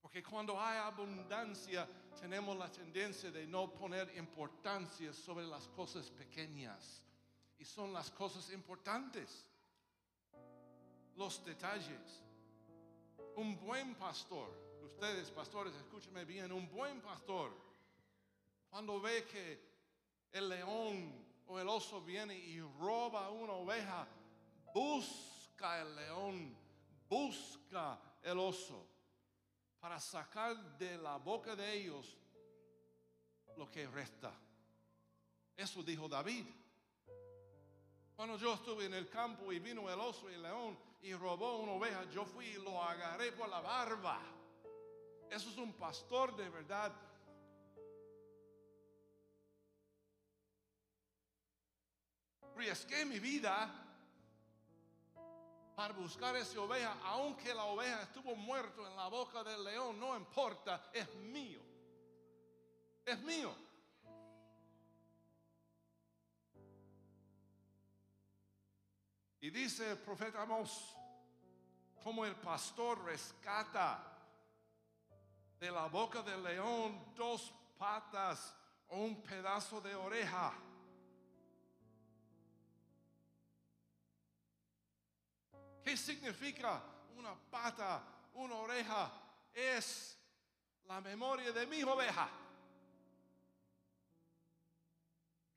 Porque cuando hay abundancia tenemos la tendencia de no poner importancia sobre las cosas pequeñas. Y son las cosas importantes. Los detalles. Un buen pastor, ustedes pastores, escúchenme bien, un buen pastor, cuando ve que el león o el oso viene y roba una oveja, busca el león, busca el oso para sacar de la boca de ellos lo que resta. Eso dijo David. Cuando yo estuve en el campo y vino el oso y el león y robó una oveja, yo fui y lo agarré por la barba. Eso es un pastor de verdad. Riesqué mi vida para buscar esa oveja, aunque la oveja estuvo muerta en la boca del león, no importa, es mío. Es mío. Y dice el profeta Amos, como el pastor rescata de la boca del león dos patas o un pedazo de oreja. ¿Qué significa una pata, una oreja, es la memoria de mi oveja.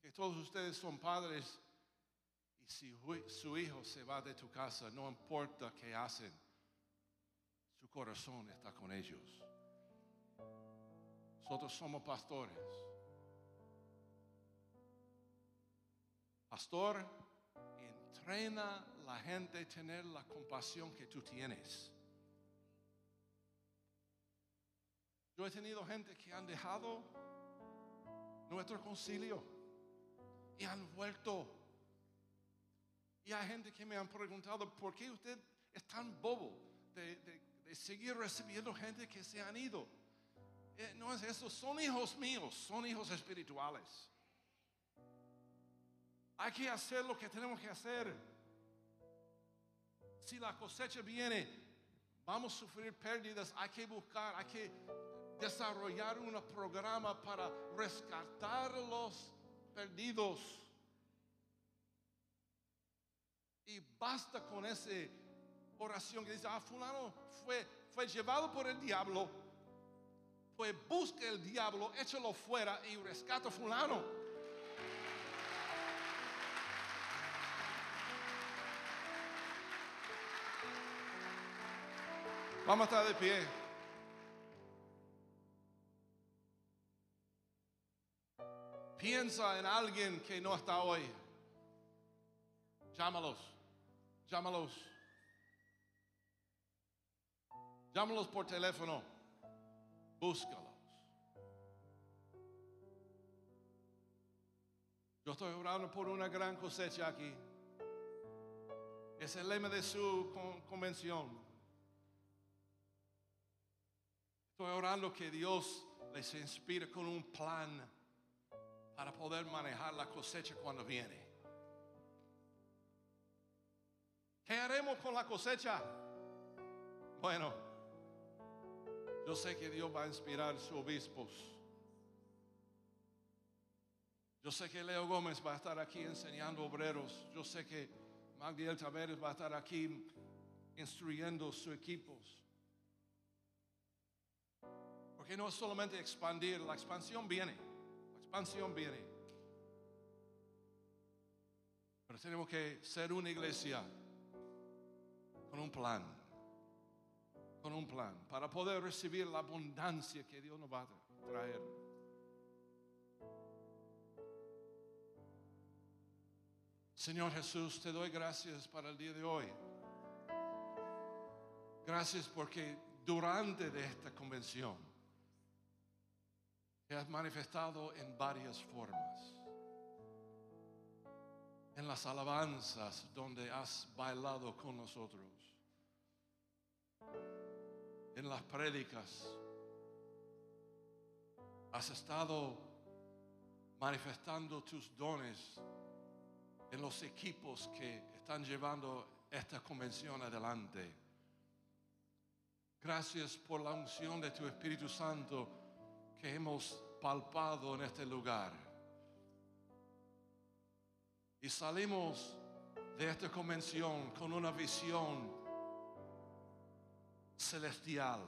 Que todos ustedes son padres si su hijo se va de tu casa, no importa qué hacen, su corazón está con ellos. Nosotros somos pastores. Pastor, entrena la gente a tener la compasión que tú tienes. Yo he tenido gente que han dejado nuestro concilio y han vuelto. Y hay gente que me han preguntado, ¿por qué usted es tan bobo de, seguir recibiendo gente que se han ido? Eh, no es eso, son hijos míos, son hijos espirituales. Hay que hacer lo que tenemos que hacer. Si la cosecha viene, vamos a sufrir pérdidas, hay que buscar, hay que desarrollar un programa para rescatar los perdidos. Y basta con esa oración que dice, ah, fulano fue, fue llevado por el diablo, pues busca el diablo, échalo fuera y rescata a fulano. Vamos a estar de pie. Piensa en alguien que no está hoy. Llámalos, llámalos. Llámalos por teléfono. Búscalos. Yo estoy orando por una gran cosecha aquí. Es el lema de su convención. Estoy orando que Dios les inspire con un plan para poder manejar la cosecha cuando viene. ¿Qué haremos con la cosecha? Bueno, yo sé que Dios va a inspirar a sus obispos. Yo sé que Leo Gómez va a estar aquí enseñando obreros. Yo sé que Magdiel Taveres va a estar aquí instruyendo sus equipos. Porque no es solamente expandir, la expansión viene expansión viene. Pero tenemos que ser una iglesia con un plan. Con un plan. Para poder recibir la abundancia que Dios nos va a traer. Señor Jesús, te doy gracias para el día de hoy. Gracias porque durante de esta convención te has manifestado en varias formas. En las alabanzas donde has bailado con nosotros. En las prédicas has estado manifestando tus dones en los equipos que están llevando esta convención adelante. Gracias por la unción de tu Espíritu Santo que hemos palpado en este lugar. Y salimos de esta convención con una visión celestial,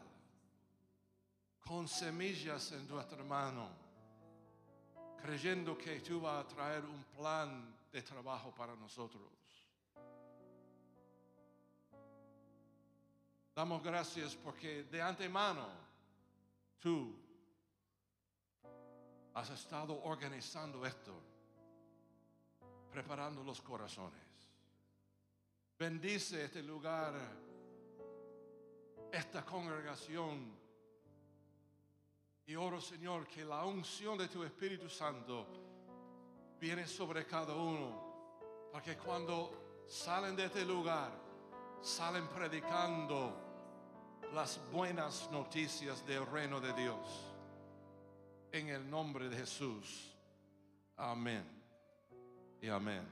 con semillas en nuestra mano, creyendo que tú vas a traer un plan de trabajo para nosotros. Damos gracias porque de antemano tú has estado organizando esto, preparando los corazones. Bendice este lugar, esta congregación. Y oro, Señor, que la unción de tu Espíritu Santo viene sobre cada uno. Porque cuando salen de este lugar, salen predicando las buenas noticias del reino de Dios en el nombre de Jesús. Amén. Y amén.